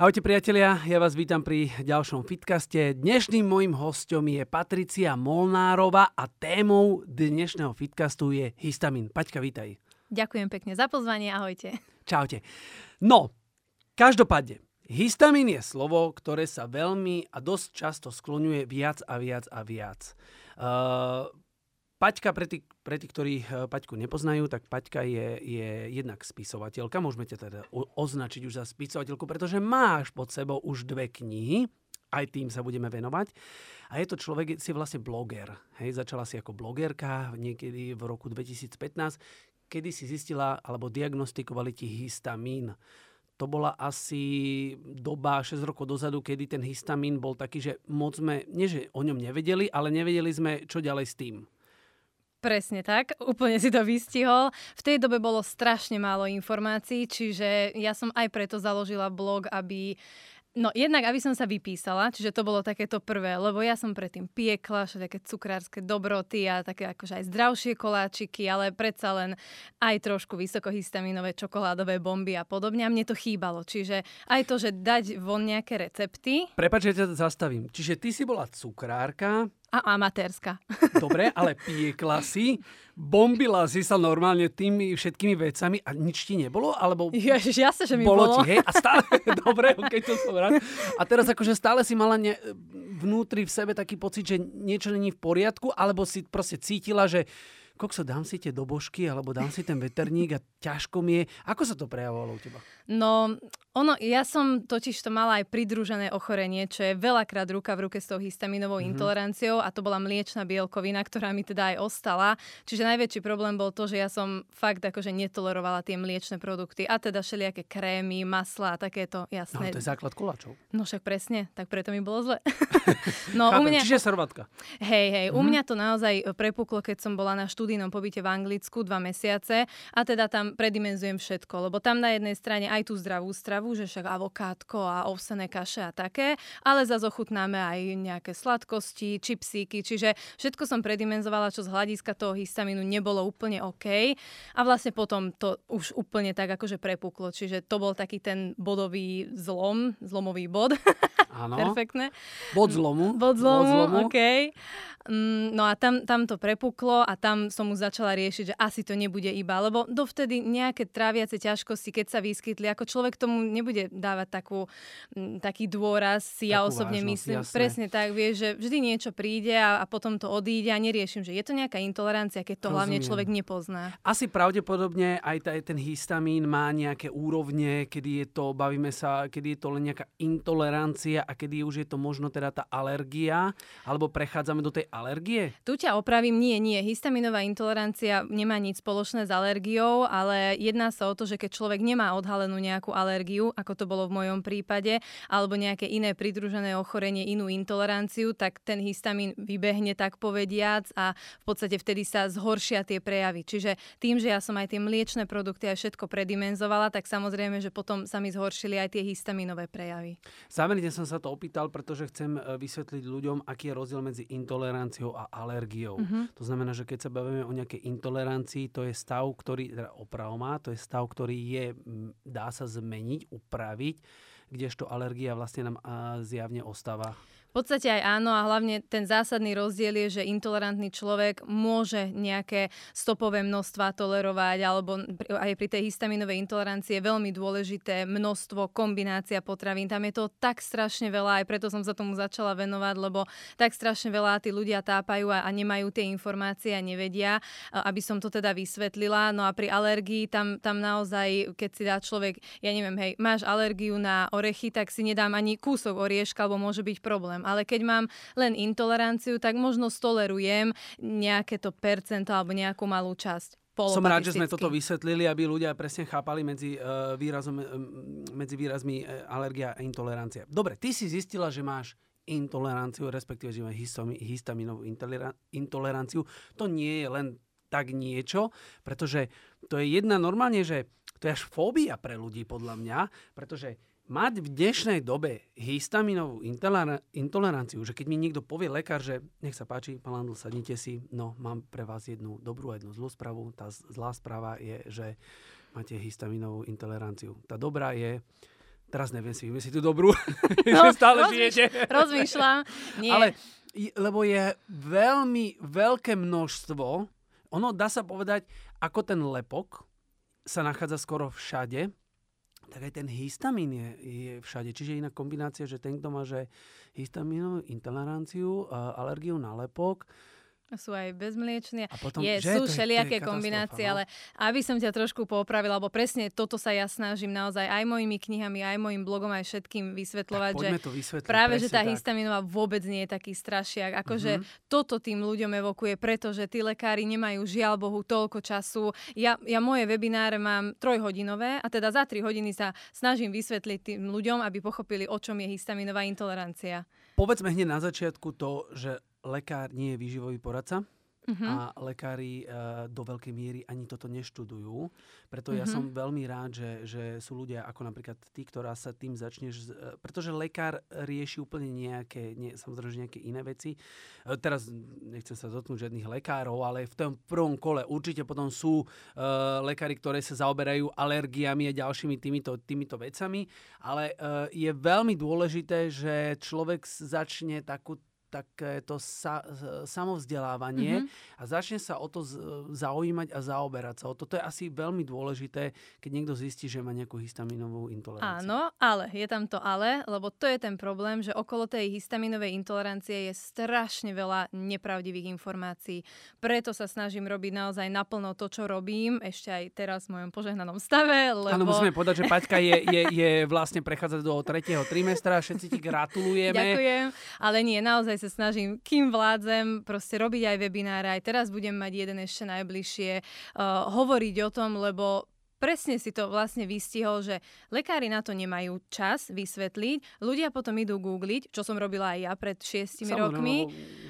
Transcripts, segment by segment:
Ahojte priatelia, ja vás vítam pri ďalšom Fitcaste. Dnešným mojim hostom je Patricia Molnárova a témou dnešného Fitcastu je histamin. Paťka, vítaj. Ďakujem pekne za pozvanie, ahojte. Čaute. No, každopádne, histamin je slovo, ktoré sa veľmi a dosť často skloňuje viac a viac a viac. Uh, Paťka, pre tých, pre tých, ktorí eh, Paťku nepoznajú, tak Paťka je, je jednak spisovateľka, môžeme ťa teda označiť už za spisovateľku, pretože máš pod sebou už dve knihy, aj tým sa budeme venovať. A je to človek, si vlastne bloger. Hej, začala si ako blogerka niekedy v roku 2015, kedy si zistila alebo diagnostikovali ti histamín to bola asi doba 6 rokov dozadu, kedy ten histamín bol taký, že moc sme, nie že o ňom nevedeli, ale nevedeli sme, čo ďalej s tým. Presne tak, úplne si to vystihol. V tej dobe bolo strašne málo informácií, čiže ja som aj preto založila blog, aby No jednak, aby som sa vypísala, čiže to bolo takéto prvé, lebo ja som predtým piekla, také cukrárske dobroty a také akože aj zdravšie koláčiky, ale predsa len aj trošku vysokohistaminové čokoládové bomby a podobne a mne to chýbalo. Čiže aj to, že dať von nejaké recepty. Prepač, že ťa zastavím. Čiže ty si bola cukrárka, a amatérska. Dobre, ale piekla si, bombila si sa normálne tými všetkými vecami a nič ti nebolo? Alebo Ježiš, jasne, že mi bolo. bolo. Ti, hej? A stále, dobre, keď to som rád. A teraz akože stále si mala ne, vnútri v sebe taký pocit, že niečo není v poriadku, alebo si proste cítila, že kokso, dám si tie dobožky, alebo dám si ten veterník a ťažko mi je. Ako sa to prejavovalo u teba? No, ono, ja som totiž to mala aj pridružené ochorenie, čo je veľakrát ruka v ruke s tou histaminovou mm-hmm. intoleranciou a to bola mliečna bielkovina, ktorá mi teda aj ostala. Čiže najväčší problém bol to, že ja som fakt akože netolerovala tie mliečne produkty a teda všelijaké krémy, masla a takéto, jasné. No, to je základ koláčov. No však presne, tak preto mi bolo zle. no, Chápem, u mňa... Čiže servatka. Hej, hej, mm-hmm. u mhm. mňa to naozaj prepuklo, keď som bola na študijnom pobyte v Anglicku dva mesiace a teda tam predimenzujem všetko, lebo tam na jednej strane aj tú zdravú stravu, že však avokátko a ovsené kaše a také, ale zase ochutnáme aj nejaké sladkosti, čipsíky, čiže všetko som predimenzovala, čo z hľadiska toho histamínu nebolo úplne OK. A vlastne potom to už úplne tak akože prepuklo, čiže to bol taký ten bodový zlom, zlomový bod. Áno. Perfektné. Bod zlomu. Bod zlomu, Bod zlomu. OK. Mm, no a tam, tam to prepuklo a tam som mu začala riešiť, že asi to nebude iba, lebo dovtedy nejaké tráviace ťažkosti, keď sa vyskytli, ako človek tomu nebude dávať takú, mm, taký dôraz, si ja osobne vážnosť, myslím. Jasné. Presne tak, vieš, že vždy niečo príde a, a potom to odíde a neriešim, že je to nejaká intolerancia, keď to Rozumiem. hlavne človek nepozná. Asi pravdepodobne aj ten histamín má nejaké úrovne, kedy je to, bavíme sa, kedy je to len nejaká intolerancia a kedy už je to možno teda tá alergia, alebo prechádzame do tej alergie? Tu ťa opravím, nie, nie. Histaminová intolerancia nemá nič spoločné s alergiou, ale jedná sa o to, že keď človek nemá odhalenú nejakú alergiu, ako to bolo v mojom prípade, alebo nejaké iné pridružené ochorenie, inú intoleranciu, tak ten histamín vybehne tak povediac a v podstate vtedy sa zhoršia tie prejavy. Čiže tým, že ja som aj tie mliečne produkty a všetko predimenzovala, tak samozrejme, že potom sa mi zhoršili aj tie histaminové prejavy. Zámerne som sa to opýtal, pretože chcem e, vysvetliť ľuďom, aký je rozdiel medzi intoleranciou a alergiou. Mm-hmm. To znamená, že keď sa bavíme o nejakej intolerancii, to je stav, ktorý, teda oprav má, to je stav, ktorý je, dá sa zmeniť, upraviť, kdežto alergia vlastne nám zjavne ostáva v podstate aj áno a hlavne ten zásadný rozdiel je, že intolerantný človek môže nejaké stopové množstva tolerovať alebo aj pri tej histaminovej intolerancii je veľmi dôležité množstvo, kombinácia potravín. Tam je to tak strašne veľa, aj preto som sa tomu začala venovať, lebo tak strašne veľa tí ľudia tápajú a, a nemajú tie informácie a nevedia, aby som to teda vysvetlila. No a pri alergii tam, tam naozaj, keď si dá človek, ja neviem, hej, máš alergiu na orechy, tak si nedám ani kúsok orieška, alebo môže byť problém problém. Ale keď mám len intoleranciu, tak možno stolerujem nejaké to percento alebo nejakú malú časť. Som rád, že sme toto vysvetlili, aby ľudia presne chápali medzi, uh, výrazom, uh, medzi výrazmi uh, alergia a intolerancia. Dobre, ty si zistila, že máš intoleranciu, respektíve, že máš histaminovú intoleranciu. To nie je len tak niečo, pretože to je jedna normálne, že to je až fóbia pre ľudí podľa mňa, pretože mať v dnešnej dobe histaminovú intoleranciu, že keď mi niekto povie lekár, že nech sa páči, pán Landl, sadnite si, no mám pre vás jednu dobrú a jednu zlú správu. Tá zlá správa je, že máte histaminovú intoleranciu. Tá dobrá je, Teraz neviem si vymyslieť tú dobrú, No, že stále rozmýš- žijete. Rozmýšľam. Nie. Ale lebo je veľmi veľké množstvo, ono dá sa povedať, ako ten lepok sa nachádza skoro všade, tak aj ten histamín je, je všade. Čiže iná kombinácia, že ten, kto má že histamínovú intoleranciu, alergiu na lepok, Sú aj bezmliečne. a potom, Je, že sú to je- to je všelijaké kombinácie, no. ale aby som ťa trošku popravila, lebo presne toto sa ja snažím naozaj aj mojimi knihami, aj mojim blogom, aj všetkým vysvetľovať, že to. Práve, že tá tak. histaminová vôbec nie je taký strašiak. Akože Mhm. toto tým ľuďom evokuje, pretože tí lekári nemajú žiaľ Bohu toľko času. Ja, ja moje webináre mám trojhodinové a teda za tri hodiny sa snažím vysvetliť tým ľuďom, aby pochopili, o čom je histaminová intolerancia. Povedzme hneď na začiatku to, že lekár nie je výživový poradca. Mhm. a lekári uh, do veľkej miery ani toto neštudujú. Preto ja Mhm. som veľmi rád, že, že sú ľudia ako napríklad ty, ktorá sa tým začneš... eh, pretože lekár rieši úplne nejaké, nie, samozrejme, nejaké iné veci. Eh, Teraz nechcem sa dotknúť žiadnych lekárov, ale v tom prvom kole určite potom sú uh, lekári, ktoré sa zaoberajú alergiami a ďalšími týmito, týmito vecami. Ale uh, je veľmi dôležité, že človek začne takú takéto sa, samovzdelávanie Mhm. a začne sa o to zaujímať a zaoberať sa o to. To je asi veľmi dôležité, keď niekto zistí, že má nejakú histaminovú intoleranciu. Áno, ale je tam to ale, lebo to je ten problém, že okolo tej histaminovej intolerancie je strašne veľa nepravdivých informácií. Preto sa snažím robiť naozaj naplno to, čo robím, ešte aj teraz v mojom požehnanom stave, lebo... Áno, musíme povedať, že Paťka je, je, je vlastne prechádza do tretieho trimestra. Všetci ti gratulujeme. Ďakujem, ale nie, naozaj sa snažím, kým vládzem, proste robiť aj webináre, aj teraz budem mať jeden ešte najbližšie, uh, hovoriť o tom, lebo presne si to vlastne vystihol, že lekári na to nemajú čas vysvetliť, ľudia potom idú googliť, čo som robila aj ja pred šiestimi Samozrejme, rokmi,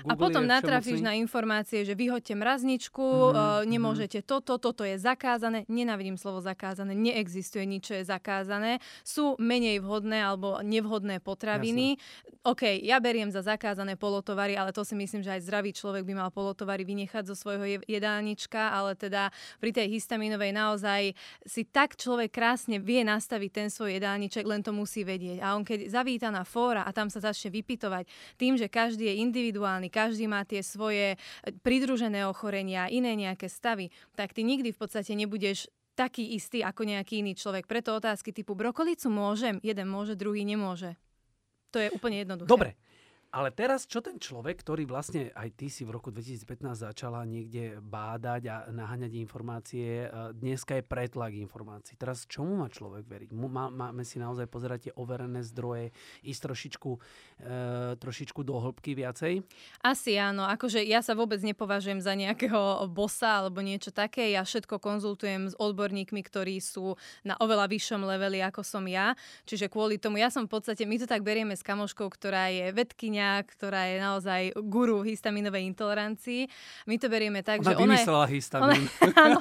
a potom natrafíš na informácie, že vyhoďte mrazničku, Mhm, uh, nemôžete toto, toto je zakázané. Nenávidím slovo zakázané, neexistuje nič, čo je zakázané. Sú menej vhodné alebo nevhodné potraviny. OK, ja beriem za zakázané polotovary, ale to si myslím, že aj zdravý človek by mal polotovary vynechať zo svojho je- jedálnička, ale teda pri tej histaminovej naozaj si tak človek krásne vie nastaviť ten svoj jedálniček, len to musí vedieť. A on keď zavíta na fóra a tam sa začne vypitovať tým, že každý je individuálny, každý má tie svoje e, pridružené ochorenia, iné nejaké stavy, tak ty nikdy v podstate nebudeš taký istý ako nejaký iný človek. Preto otázky typu brokolicu môžem, jeden môže, druhý nemôže. To je úplne jednoduché. Dobre, ale teraz čo ten človek, ktorý vlastne aj ty si v roku 2015 začala niekde bádať a naháňať informácie, e, dneska je pretlak informácií. Teraz čomu má človek veriť? Máme si naozaj pozerať tie overené zdroje, ísť trošičku, e, trošičku do hĺbky viacej? Asi áno, akože ja sa vôbec nepovažujem za nejakého bossa alebo niečo také. Ja všetko konzultujem s odborníkmi, ktorí sú na oveľa vyššom leveli ako som ja. Čiže kvôli tomu, ja som v podstate, my to tak berieme s kamoškou, ktorá je vedkynia, ktorá je naozaj guru histaminovej intolerancii. My to berieme tak, Ona že ona je, vymyslela histamín. áno,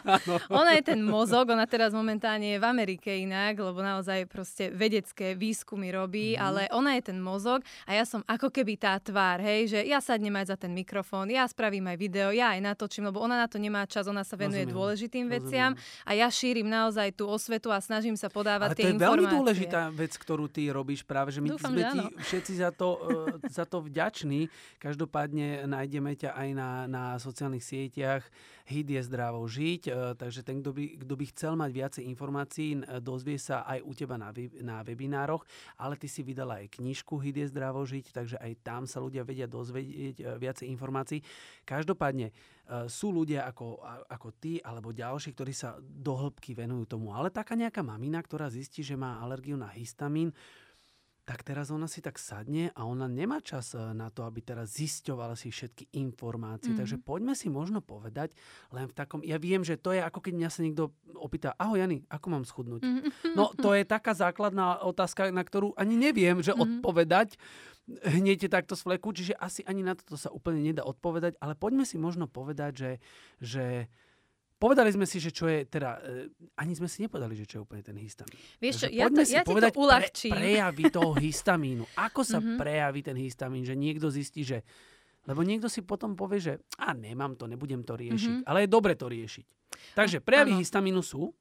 ona je ten mozog, ona teraz momentálne je v Amerike inak, lebo naozaj proste vedecké výskumy robí, Mhm. ale ona je ten mozog a ja som ako keby tá tvár, hej, že ja sadnem aj za ten mikrofón, ja spravím aj video, ja aj natočím, lebo ona na to nemá čas, ona sa venuje Rozumiem, dôležitým rozumiem. veciam a ja šírim naozaj tú osvetu a snažím sa podávať Ale tie to je veľmi informácie. dôležitá vec, ktorú ty robíš práve, že my Dúfam, sme že ti všetci za to, e, za to vďační. Každopádne nájdeme ťa aj na, na sociálnych sieťach. Hit je zdravo žiť, e, takže ten, kto by, kto by chcel mať viacej informácií, n- dozvie sa aj u teba na, na webinároch, ale ty si vydala aj knižku Hit je zdravo žiť, takže aj tam sa ľudia vedia dozvedieť e, viacej informácií. Každopádne e, sú ľudia ako, ako ty alebo ďalší, ktorí sa do hĺbky venujú tomu. Ale taká nejaká mamina, ktorá zistí, že má alergiu na histamín, tak teraz ona si tak sadne a ona nemá čas e, na to, aby teraz zisťovala si všetky informácie. Mhm. Takže poďme si možno povedať len v takom... Ja viem, že to je ako keď mňa sa niekto opýta, ahoj Jany, ako mám schudnúť? Mhm. No to je taká základná otázka, na ktorú ani neviem, že Mhm. odpovedať hneď takto z fleku, čiže asi ani na toto sa úplne nedá odpovedať, ale poďme si možno povedať, že, že povedali sme si, že čo je, teda, e, ani sme si nepovedali, že čo je úplne ten histamín. Vieš čo, ja, to, ja ti to uľahčím. Pre, prejavy toho histamínu. Ako sa Mhm. prejaví ten histamín, že niekto zistí, že... Lebo niekto si potom povie, že a nemám to, nebudem to riešiť. Mhm. Ale je dobre to riešiť. Takže prejavy Áno. histamínu sú...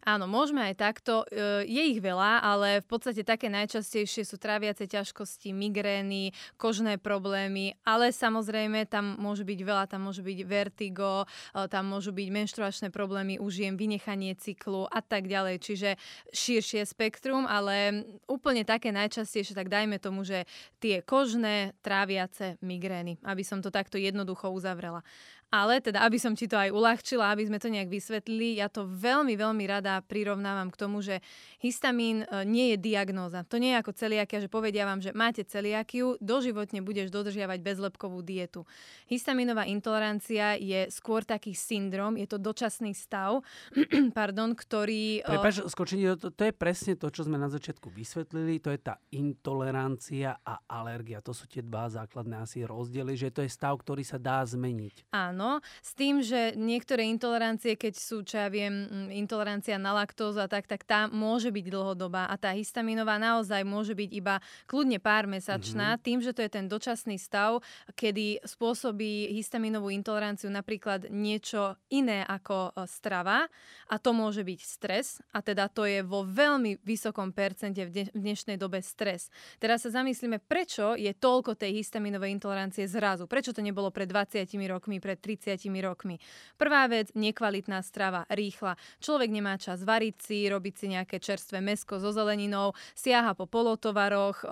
Áno, môžeme aj takto. E, je ich veľa, ale v podstate také najčastejšie sú tráviace ťažkosti, migrény, kožné problémy, ale samozrejme tam môže byť veľa, tam môže byť vertigo, e, tam môžu byť menštruačné problémy u žien, vynechanie cyklu a tak ďalej. Čiže širšie spektrum, ale úplne také najčastejšie, tak dajme tomu, že tie kožné, tráviace migrény, aby som to takto jednoducho uzavrela. Ale teda, aby som ti to aj uľahčila, aby sme to nejak vysvetlili, ja to veľmi, veľmi rada prirovnávam k tomu, že histamín e, nie je diagnóza. To nie je ako celiakia, že povedia vám, že máte celiakiu, doživotne budeš dodržiavať bezlepkovú dietu. Histamínová intolerancia je skôr taký syndrom, je to dočasný stav, pardon, ktorý... E, Prepač, skočenie, to, to je presne to, čo sme na začiatku vysvetlili, to je tá intolerancia a alergia. To sú tie dva základné asi rozdiely, že to je stav, ktorý sa dá zmeniť. Áno áno. S tým, že niektoré intolerancie, keď sú, čo ja viem, intolerancia na laktózu a tak, tak tá môže byť dlhodobá a tá histaminová naozaj môže byť iba kľudne pár mesačná, mm-hmm. tým, že to je ten dočasný stav, kedy spôsobí histaminovú intoleranciu napríklad niečo iné ako e, strava a to môže byť stres a teda to je vo veľmi vysokom percente v dnešnej dobe stres. Teraz sa zamyslíme, prečo je toľko tej histaminovej intolerancie zrazu. Prečo to nebolo pred 20 rokmi, pred 30 rokmi. Prvá vec, nekvalitná strava, rýchla. Človek nemá čas variť si, robiť si nejaké čerstvé mesko so zeleninou, siaha po polotovaroch,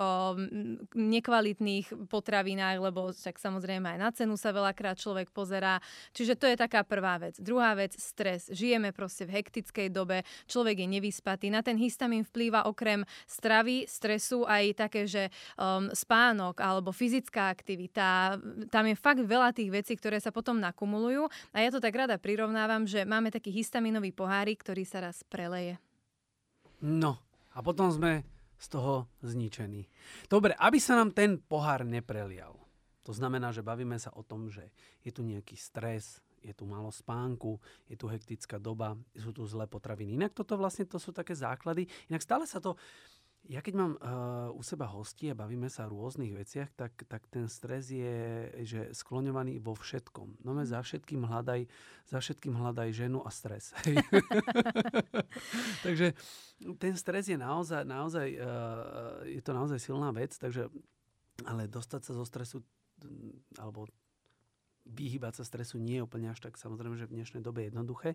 nekvalitných potravinách, lebo však samozrejme aj na cenu sa veľakrát človek pozerá. Čiže to je taká prvá vec. Druhá vec, stres. Žijeme proste v hektickej dobe, človek je nevyspatý. Na ten histamín vplýva okrem stravy, stresu aj také, že um, spánok alebo fyzická aktivita. Tam je fakt veľa tých vecí, ktoré sa potom nakumulujú. A ja to tak rada prirovnávam, že máme taký histaminový pohárik, ktorý sa raz preleje. No, a potom sme z toho zničení. Dobre, aby sa nám ten pohár neprelial. To znamená, že bavíme sa o tom, že je tu nejaký stres, je tu málo spánku, je tu hektická doba, sú tu zlé potraviny. Inak toto vlastne to sú také základy. Inak stále sa to ja keď mám uh, u seba hosti a bavíme sa o rôznych veciach, tak, tak ten stres je že skloňovaný vo všetkom. No za všetkým hľadaj, za všetkým hľadaj ženu a stres. takže ten stres je naozaj, naozaj uh, je to naozaj silná vec, takže ale dostať sa zo stresu alebo vyhybať sa stresu nie je úplne až tak samozrejme, že v dnešnej dobe je jednoduché.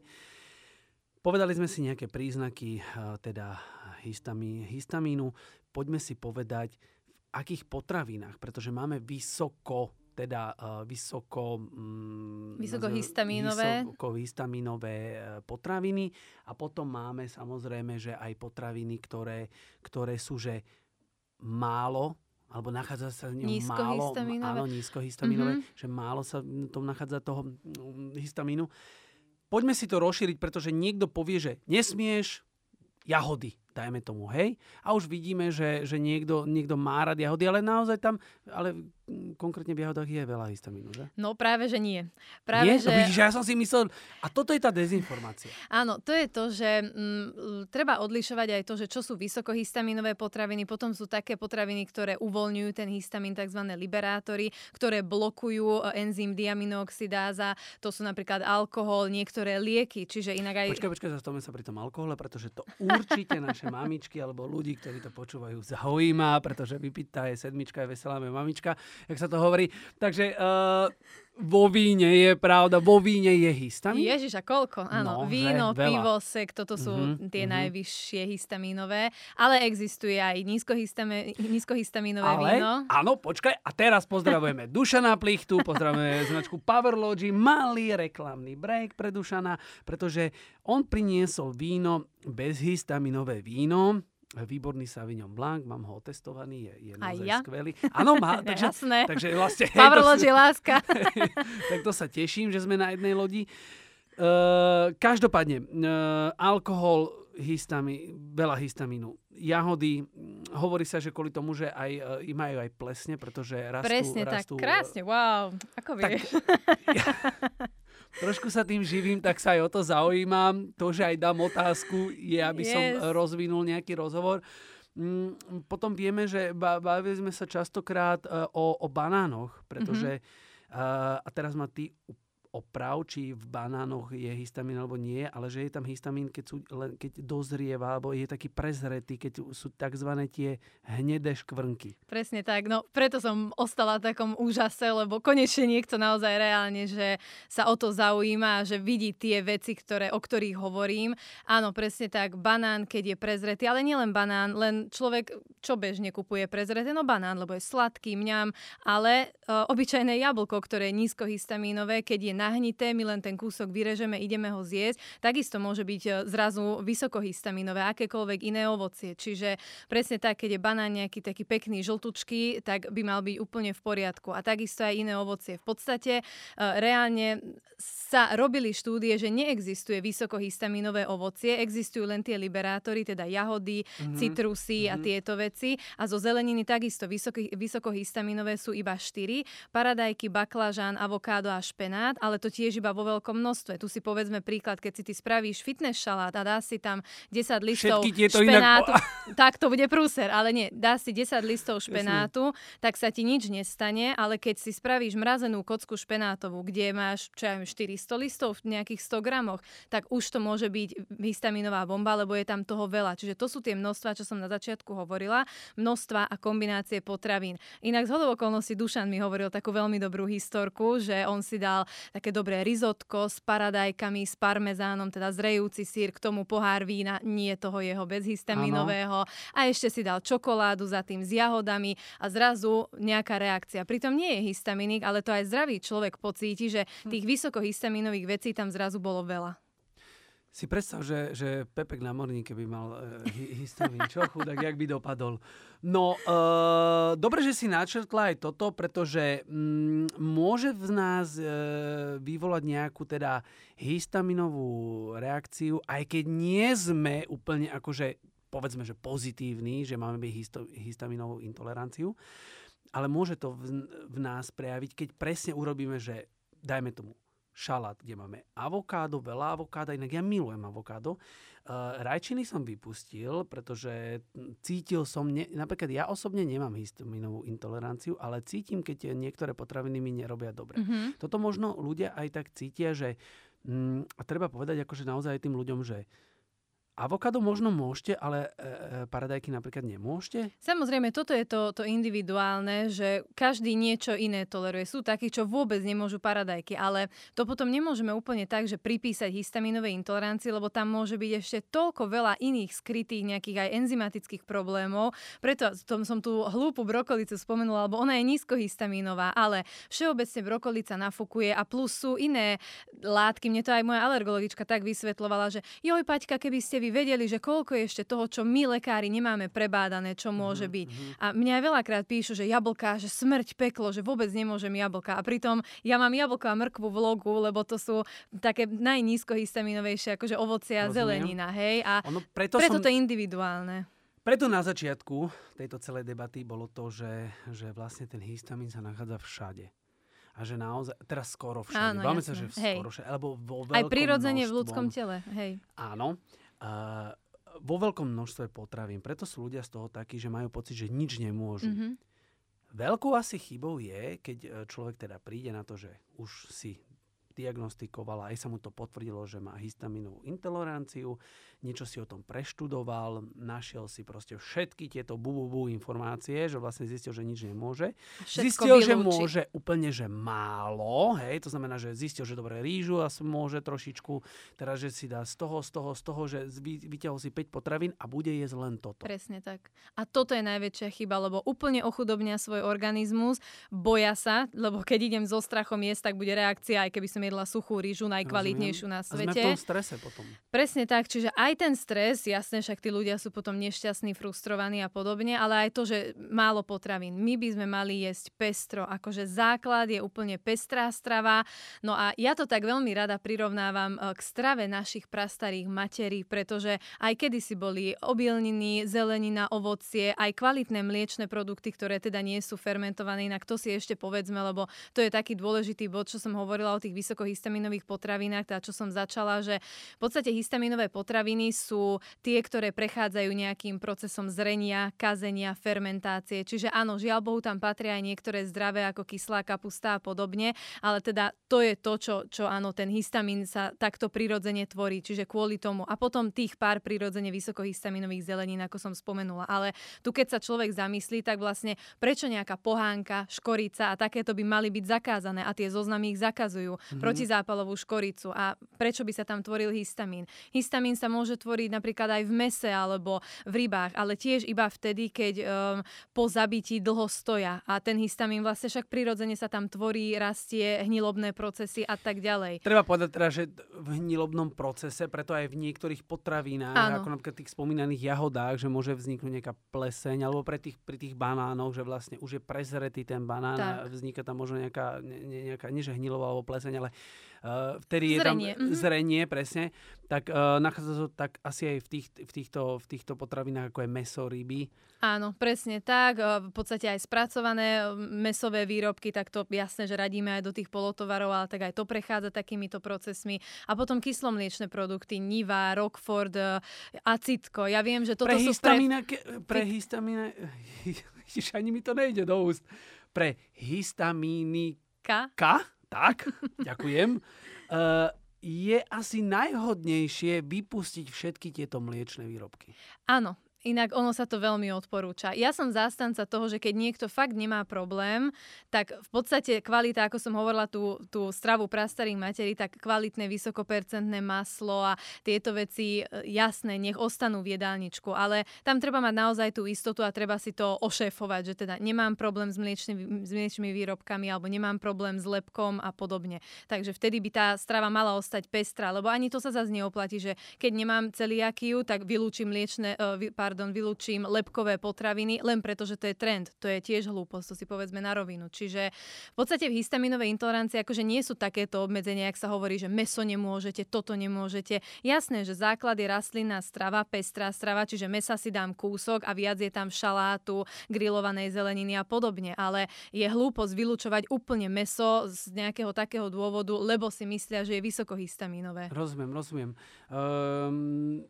Povedali sme si nejaké príznaky teda histamí, histamínu. Poďme si povedať, v akých potravinách, pretože máme vysoko teda uh, vysoko... Um, Vysokohistamínové. Vysokohistamínové potraviny a potom máme samozrejme, že aj potraviny, ktoré, ktoré sú, že málo alebo nachádza sa v ňom málo, áno, nízkohistaminové, mm-hmm. že málo sa v tom nachádza toho histamínu poďme si to rozšíriť, pretože niekto povie, že nesmieš jahody dajme tomu, hej. A už vidíme, že, že niekto, niekto má rád jahody, ale naozaj tam, ale konkrétne v jahodách je veľa histamínu, že? No práve, že nie. Práve, nie? Že... No vidíš, ja som si myslel, a toto je tá dezinformácia. Áno, to je to, že m, mm, treba odlišovať aj to, že čo sú vysokohistaminové potraviny, potom sú také potraviny, ktoré uvoľňujú ten histamín, tzv. liberátory, ktoré blokujú e, enzym diaminooxidáza, to sú napríklad alkohol, niektoré lieky, čiže inak aj... Počkaj, počkaj, zastavme sa pri tom alkohole, pretože to určite naše naše mamičky alebo ľudí, ktorí to počúvajú, zaujíma, pretože vypýta je sedmička, je veselá mamička, jak sa to hovorí. Takže uh, vo víne je pravda, vo víne je histamín? Ježiš, a koľko? Áno, no, víno, pivo, sek, toto sú mm-hmm, tie mm-hmm. najvyššie histamínové, ale existuje aj nízkohistamínové ale, víno. Áno, počkaj, a teraz pozdravujeme Dušana Plichtu, pozdravujeme značku Powerlogy, malý reklamný break pre Dušana, pretože on priniesol víno, bezhistaminové víno, Výborný Sauvignon Blanc, mám ho otestovaný, je, je naozaj ja? skvelý. Áno, má, takže, Jasné. takže vlastne... Pavrloži láska. tak to sa teším, že sme na jednej lodi. Uh, každopádne, uh, alkohol, histami, veľa histamínu. Jahody, hovorí sa, že kvôli tomu, že aj, uh, majú aj plesne, pretože rastú... Presne rastú, tak, krásne, wow. Ako vieš? Tak, ja, trošku sa tým živím, tak sa aj o to zaujímam. To, že aj dám otázku, je, aby yes. som rozvinul nejaký rozhovor. Mm, potom vieme, že bavili sme sa častokrát uh, o, o banánoch, pretože mm-hmm. a teraz ma ty oprav, či v banánoch je histamín alebo nie, ale že je tam histamín, keď, sú, keď dozrieva, alebo je taký prezretý, keď sú tzv. tie hnedé škvrnky. Presne tak, no preto som ostala v takom úžase, lebo konečne niekto naozaj reálne, že sa o to zaujíma, že vidí tie veci, ktoré, o ktorých hovorím. Áno, presne tak, banán, keď je prezretý, ale nielen banán, len človek, čo bežne kupuje prezretý, no banán, lebo je sladký, mňam, ale uh, obyčajné jablko, ktoré je nízkohistamínové, keď je nahnité, my len ten kúsok vyrežeme, ideme ho zjesť, takisto môže byť uh, zrazu vysokohistamínové, akékoľvek iné ovocie. Čiže presne tak, keď je banán nejaký taký pekný, žltučký, tak by mal byť úplne v poriadku. A takisto aj iné ovocie. V podstate uh, reálne sa robili štúdie, že neexistuje vysokohistamínové ovocie, existujú len tie liberátory, teda jahody, mm-hmm. citrusy mm-hmm. a mhm. tieto veci. A zo zeleniny takisto vysoký, vysokohistaminové sú iba 4. Paradajky, baklažán, avokádo a špenát, ale to tiež iba vo veľkom množstve. Tu si povedzme príklad, keď si ty spravíš fitness šalát a dá si tam 10 listov špenátu, inak... tak to bude prúser, ale nie, dá si 10 listov špenátu, Jasne. tak sa ti nič nestane, ale keď si spravíš mrazenú kocku špenátovú, kde máš, čo ja viem, 400 listov v nejakých 100 gramoch, tak už to môže byť histaminová bomba, lebo je tam toho veľa. Čiže to sú tie množstva, čo som na začiatku hovorila, množstva a kombinácie potravín. Inak z hodov okolností Dušan mi hovoril takú veľmi dobrú historku, že on si dal také dobré rizotko s paradajkami, s parmezánom, teda zrejúci sír, k tomu pohár vína, nie toho jeho bezhistaminového. Ano. A ešte si dal čokoládu za tým s jahodami a zrazu nejaká reakcia. Pritom nie je histaminik, ale to aj zdravý človek pocíti, že hm. tých vysokohistaminových vecí tam zrazu bolo veľa. Si predstav, že, že Pepek na morníke by mal uh, histamín. Čo chudák, jak by dopadol. No, uh, dobre, že si načrtla aj toto, pretože um, môže v nás uh, vyvolať nejakú teda histaminovú reakciu, aj keď nie sme úplne akože, povedzme, že pozitívni, že máme byť histo- histaminovú intoleranciu, ale môže to v, v nás prejaviť, keď presne urobíme, že dajme tomu šalát, kde máme avokádo, veľa avokáda, inak ja milujem avokádo. Uh, rajčiny som vypustil, pretože cítil som, ne, napríklad ja osobne nemám histaminovú intoleranciu, ale cítim, keď niektoré potraviny mi nerobia dobre. Mm-hmm. Toto možno ľudia aj tak cítia, že mm, a treba povedať akože naozaj tým ľuďom, že Avokádo možno môžete, ale e, e, paradajky napríklad nemôžete? Samozrejme, toto je to, to individuálne, že každý niečo iné toleruje. Sú takí, čo vôbec nemôžu paradajky, ale to potom nemôžeme úplne tak, že pripísať histaminovej intolerancii, lebo tam môže byť ešte toľko veľa iných skrytých nejakých aj enzymatických problémov. Preto tom som tú hlúpu brokolicu spomenula, lebo ona je nízkohistaminová, ale všeobecne brokolica nafúkuje a plus sú iné látky. Mne to aj moja alergologička tak vysvetlovala, že joj, Paťka, keby ste vy vedeli, že koľko je ešte toho, čo my lekári nemáme prebádané, čo môže mhm, byť. Mm-hmm. A mňa aj veľakrát píšu, že jablka, že smrť, peklo, že vôbec nemôžem jablka. A pritom ja mám jablko a mrkvu v logu, lebo to sú také najnízkohistaminovejšie akože ovocia a zelenina, hej? A ono, preto, preto som... to je individuálne. Preto na začiatku tejto celej debaty bolo to, že, že vlastne ten histamín sa nachádza všade a že naozaj, teraz skoro všade. Áno, Báme sa, že skoro všade, alebo vo Aj prirodzene v ľudskom tele, hej. Áno vo veľkom množstve potravín. Preto sú ľudia z toho takí, že majú pocit, že nič nemôžu. Mm-hmm. Veľkou asi chybou je, keď e, človek teda príde na to, že už si diagnostikoval, aj sa mu to potvrdilo, že má histaminovú intoleranciu, niečo si o tom preštudoval, našiel si proste všetky tieto bububu informácie, že vlastne zistil, že nič nemôže. Všetko zistil, vylúči. že môže úplne, že málo, hej, to znamená, že zistil, že dobre rýžu a môže trošičku, teda, že si dá z toho, z toho, z toho, že vyťahol si 5 potravín a bude jesť len toto. Presne tak. A toto je najväčšia chyba, lebo úplne ochudobnia svoj organizmus, boja sa, lebo keď idem so strachom jesť, tak bude reakcia, aj keby som jedla suchú rýžu, najkvalitnejšiu na svete. A sme v tom strese potom. Presne tak, čiže aj ten stres, jasne, však tí ľudia sú potom nešťastní, frustrovaní a podobne, ale aj to, že málo potravín. My by sme mali jesť pestro, akože základ je úplne pestrá strava. No a ja to tak veľmi rada prirovnávam eh, k strave našich prastarých materí, pretože aj kedysi boli obilniny, zelenina, ovocie, aj kvalitné mliečne produkty, ktoré teda nie sú fermentované, inak to si ešte povedzme, lebo to je taký dôležitý bod, čo som hovorila o tých vysokohistaminových potravinách, teda čo som začala, že v podstate histaminové potraviny sú tie, ktoré prechádzajú nejakým procesom zrenia, kazenia, fermentácie. Čiže áno, žiaľ Bohu, tam patria aj niektoré zdravé ako kyslá kapusta a podobne, ale teda to je to, čo, čo áno, ten histamín sa takto prirodzene tvorí, čiže kvôli tomu. A potom tých pár prirodzene vysokohistaminových zelenín, ako som spomenula. Ale tu, keď sa človek zamyslí, tak vlastne prečo nejaká pohánka, škorica a takéto by mali byť zakázané a tie zoznamy ich zakazujú. Mm-hmm. Protizápalovú škoricu. A prečo by sa tam tvoril histamín? Histamín sa môže tvoriť napríklad aj v mese alebo v rybách, ale tiež iba vtedy, keď um, po zabití dlho stoja. A ten histamín vlastne však prirodzene sa tam tvorí, rastie, hnilobné procesy a tak ďalej. Treba povedať teda, že v hnilobnom procese, preto aj v niektorých potravinách, Áno. ako napríklad tých spomínaných jahodách, že môže vzniknúť nejaká pleseň, alebo pre tých, pri tých banánoch, že vlastne už je prezretý ten banán tak. a vzniká tam možno nejaká, ne, nejaká nie že hnilová alebo pleseň, ale uh, vtedy zrenie. je tam mm-hmm. zrenie, presne, tak uh, nachádza sa to tak asi aj v, tých, v, týchto, v týchto potravinách, ako je meso, ryby. Áno, presne tak. V podstate aj spracované mesové výrobky, tak to jasné, že radíme aj do tých polotovarov, ale tak aj to prechádza takýmito procesmi. A potom kyslomliečné produkty, Niva, Rockford, acitko. Ja viem, že toto pre sú... Histamína, pre... pre histamína... ani mi to nejde do úst. Pre histamíny... Ka? Ka? Tak, ďakujem. Uh, je asi najhodnejšie vypustiť všetky tieto mliečne výrobky. Áno, Inak ono sa to veľmi odporúča. Ja som zástanca toho, že keď niekto fakt nemá problém, tak v podstate kvalita, ako som hovorila, tú, tú stravu prastarých materí, tak kvalitné vysokopercentné maslo a tieto veci, e, jasné, nech ostanú v jedálničku. Ale tam treba mať naozaj tú istotu a treba si to ošéfovať, že teda nemám problém s, mliečnými, s mliečnými výrobkami alebo nemám problém s lepkom a podobne. Takže vtedy by tá strava mala ostať pestrá, lebo ani to sa zase neoplatí, že keď nemám celiakiu, tak vylúčim mliečne, uh, pardon, vylúčim lepkové potraviny, len preto, že to je trend. To je tiež hlúposť, to si povedzme na rovinu. Čiže v podstate v histaminovej intolerancii akože nie sú takéto obmedzenia, ak sa hovorí, že meso nemôžete, toto nemôžete. Jasné, že základ je rastlinná strava, pestrá strava, čiže mesa si dám kúsok a viac je tam šalátu, grillovanej zeleniny a podobne. Ale je hlúposť vylúčovať úplne meso z nejakého takého dôvodu, lebo si myslia, že je vysokohistaminové. Rozumiem, rozumiem. Um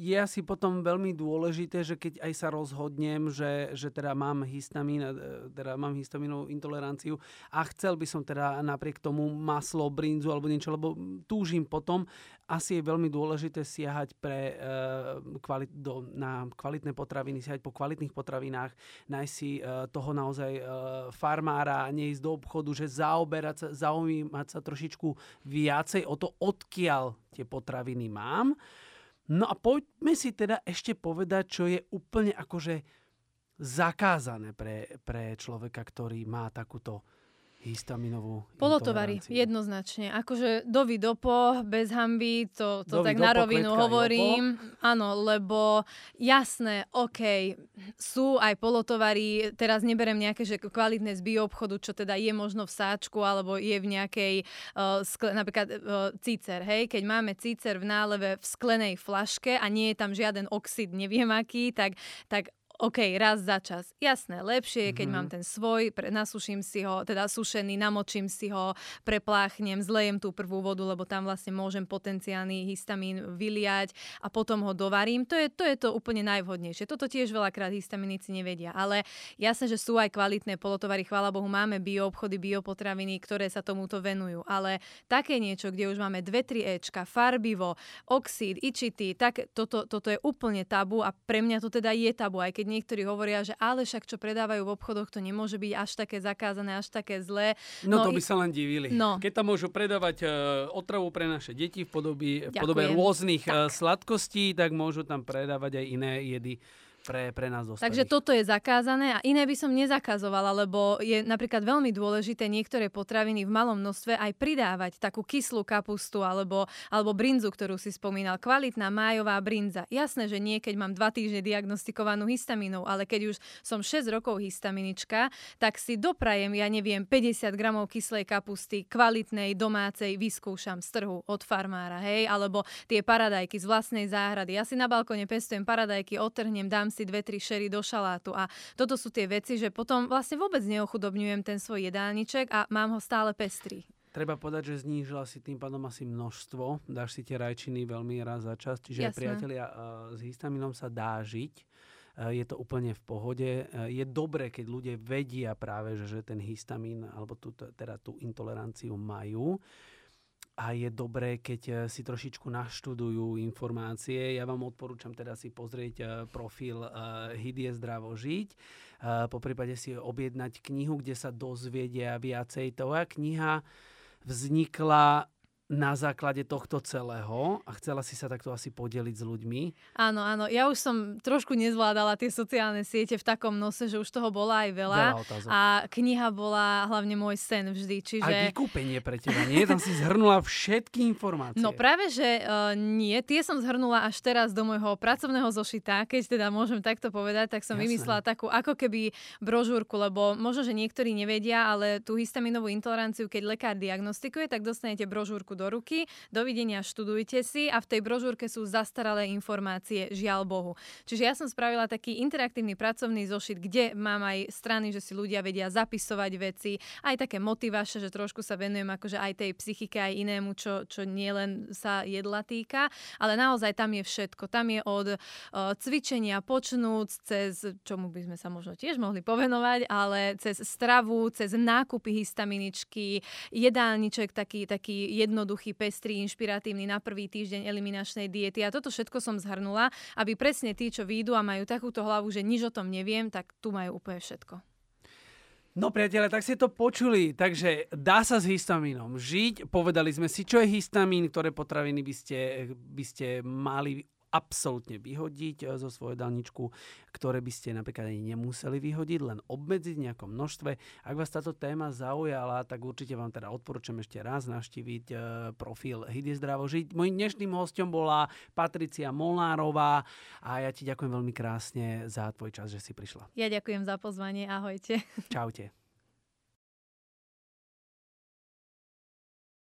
je asi potom veľmi dôležité, že keď aj sa rozhodnem, že, že teda mám histamín, e, teda mám histaminovú intoleranciu a chcel by som teda napriek tomu maslo, brinzu alebo niečo, lebo túžim potom, asi je veľmi dôležité siahať pre, e, kvalit, do, na kvalitné potraviny, siahať po kvalitných potravinách, nájsť si e, toho naozaj e, farmára, neísť do obchodu, že zaoberať sa, zaujímať sa trošičku viacej o to, odkiaľ tie potraviny mám No a poďme si teda ešte povedať, čo je úplne akože zakázané pre, pre človeka, ktorý má takúto histaminovú Polotovary, jednoznačne. Akože dovi dopo, bez hamby, to, to tak dopo, na rovinu hovorím. Áno, lebo jasné, OK, sú aj polotovary, teraz neberem nejaké že kvalitné z bioobchodu, čo teda je možno v sáčku, alebo je v nejakej, uh, skle, napríklad uh, cícer, hej, keď máme cícer v náleve v sklenej flaške a nie je tam žiaden oxid, neviem aký, tak, tak OK, raz za čas. Jasné, lepšie je, keď mm-hmm. mám ten svoj, pre, nasuším si ho, teda sušený, namočím si ho, prepláchnem, zlejem tú prvú vodu, lebo tam vlastne môžem potenciálny histamín vyliať a potom ho dovarím. To je to, je to úplne najvhodnejšie. Toto tiež veľakrát histaminici nevedia. Ale jasné, že sú aj kvalitné polotovary, chvála Bohu, máme bioobchody, biopotraviny, ktoré sa tomuto venujú. Ale také niečo, kde už máme 2-3 Ečka, farbivo, oxid, ičity, tak toto, toto je úplne tabu a pre mňa to teda je tabu, aj keď niektorí hovoria, že ale však čo predávajú v obchodoch, to nemôže byť až také zakázané, až také zlé. No, no to by sa len divili. No. Keď tam môžu predávať uh, otravu pre naše deti v podobe, v podobe rôznych tak. Uh, sladkostí, tak môžu tam predávať aj iné jedy pre, pre nás dostali. Takže toto je zakázané a iné by som nezakazovala, lebo je napríklad veľmi dôležité niektoré potraviny v malom množstve aj pridávať takú kyslú kapustu alebo, alebo brinzu, ktorú si spomínal. Kvalitná májová brinza. Jasné, že nie, keď mám dva týždne diagnostikovanú histamínou, ale keď už som 6 rokov histaminička, tak si doprajem, ja neviem, 50 gramov kyslej kapusty, kvalitnej, domácej, vyskúšam z trhu od farmára, hej, alebo tie paradajky z vlastnej záhrady. Ja si na balkone pestujem paradajky, otrhnem, dám si dve, tri šery do šalátu. A toto sú tie veci, že potom vlastne vôbec neochudobňujem ten svoj jedálniček a mám ho stále pestrý. Treba povedať, že znížila si tým pádom asi množstvo. Dáš si tie rajčiny veľmi raz za čas. Čiže aj priatelia, uh, s histaminom sa dá žiť. Uh, je to úplne v pohode. Uh, je dobré, keď ľudia vedia práve, že, že ten histamín alebo tú, teda tú intoleranciu majú a je dobré, keď si trošičku naštudujú informácie. Ja vám odporúčam teda si pozrieť profil Hydie zdravo žiť, po prípade si objednať knihu, kde sa dozviedia viacej. Tvoja kniha vznikla na základe tohto celého a chcela si sa takto asi podeliť s ľuďmi. Áno, áno. Ja už som trošku nezvládala tie sociálne siete v takom nose, že už toho bola aj veľa. veľa a kniha bola hlavne môj sen vždy. Čiže... A vykúpenie pre teba, nie? Tam si zhrnula všetky informácie. No práve, že uh, nie. Tie som zhrnula až teraz do môjho pracovného zošita, keď teda môžem takto povedať, tak som Jasné. vymyslela takú ako keby brožúrku, lebo možno, že niektorí nevedia, ale tú histaminovú intoleranciu, keď lekár diagnostikuje, tak dostanete brožúrku do ruky. Dovidenia, študujte si a v tej brožúrke sú zastaralé informácie, žiaľ Bohu. Čiže ja som spravila taký interaktívny pracovný zošit, kde mám aj strany, že si ľudia vedia zapisovať veci, aj také motivaše, že trošku sa venujem akože aj tej psychike, aj inému, čo, čo nielen sa jedla týka, ale naozaj tam je všetko. Tam je od uh, cvičenia počnúc cez, čomu by sme sa možno tiež mohli povenovať, ale cez stravu, cez nákupy histaminičky, jedálniček taký, taký jednoduchý jednoduchý, pestrý, inšpiratívny na prvý týždeň eliminačnej diety. A toto všetko som zhrnula, aby presne tí, čo výjdu a majú takúto hlavu, že nič o tom neviem, tak tu majú úplne všetko. No priateľe, tak ste to počuli. Takže dá sa s histamínom žiť. Povedali sme si, čo je histamín, ktoré potraviny by ste, by ste mali absolútne vyhodiť eh, zo svojho jedálničku, ktoré by ste napríklad ani nemuseli vyhodiť, len obmedziť v nejakom množstve. Ak vás táto téma zaujala, tak určite vám teda odporúčam ešte raz navštíviť eh, profil Hydy zdravo žiť. Mojím dnešným hostom bola Patricia Molnárová a ja ti ďakujem veľmi krásne za tvoj čas, že si prišla. Ja ďakujem za pozvanie. Ahojte. Čaute.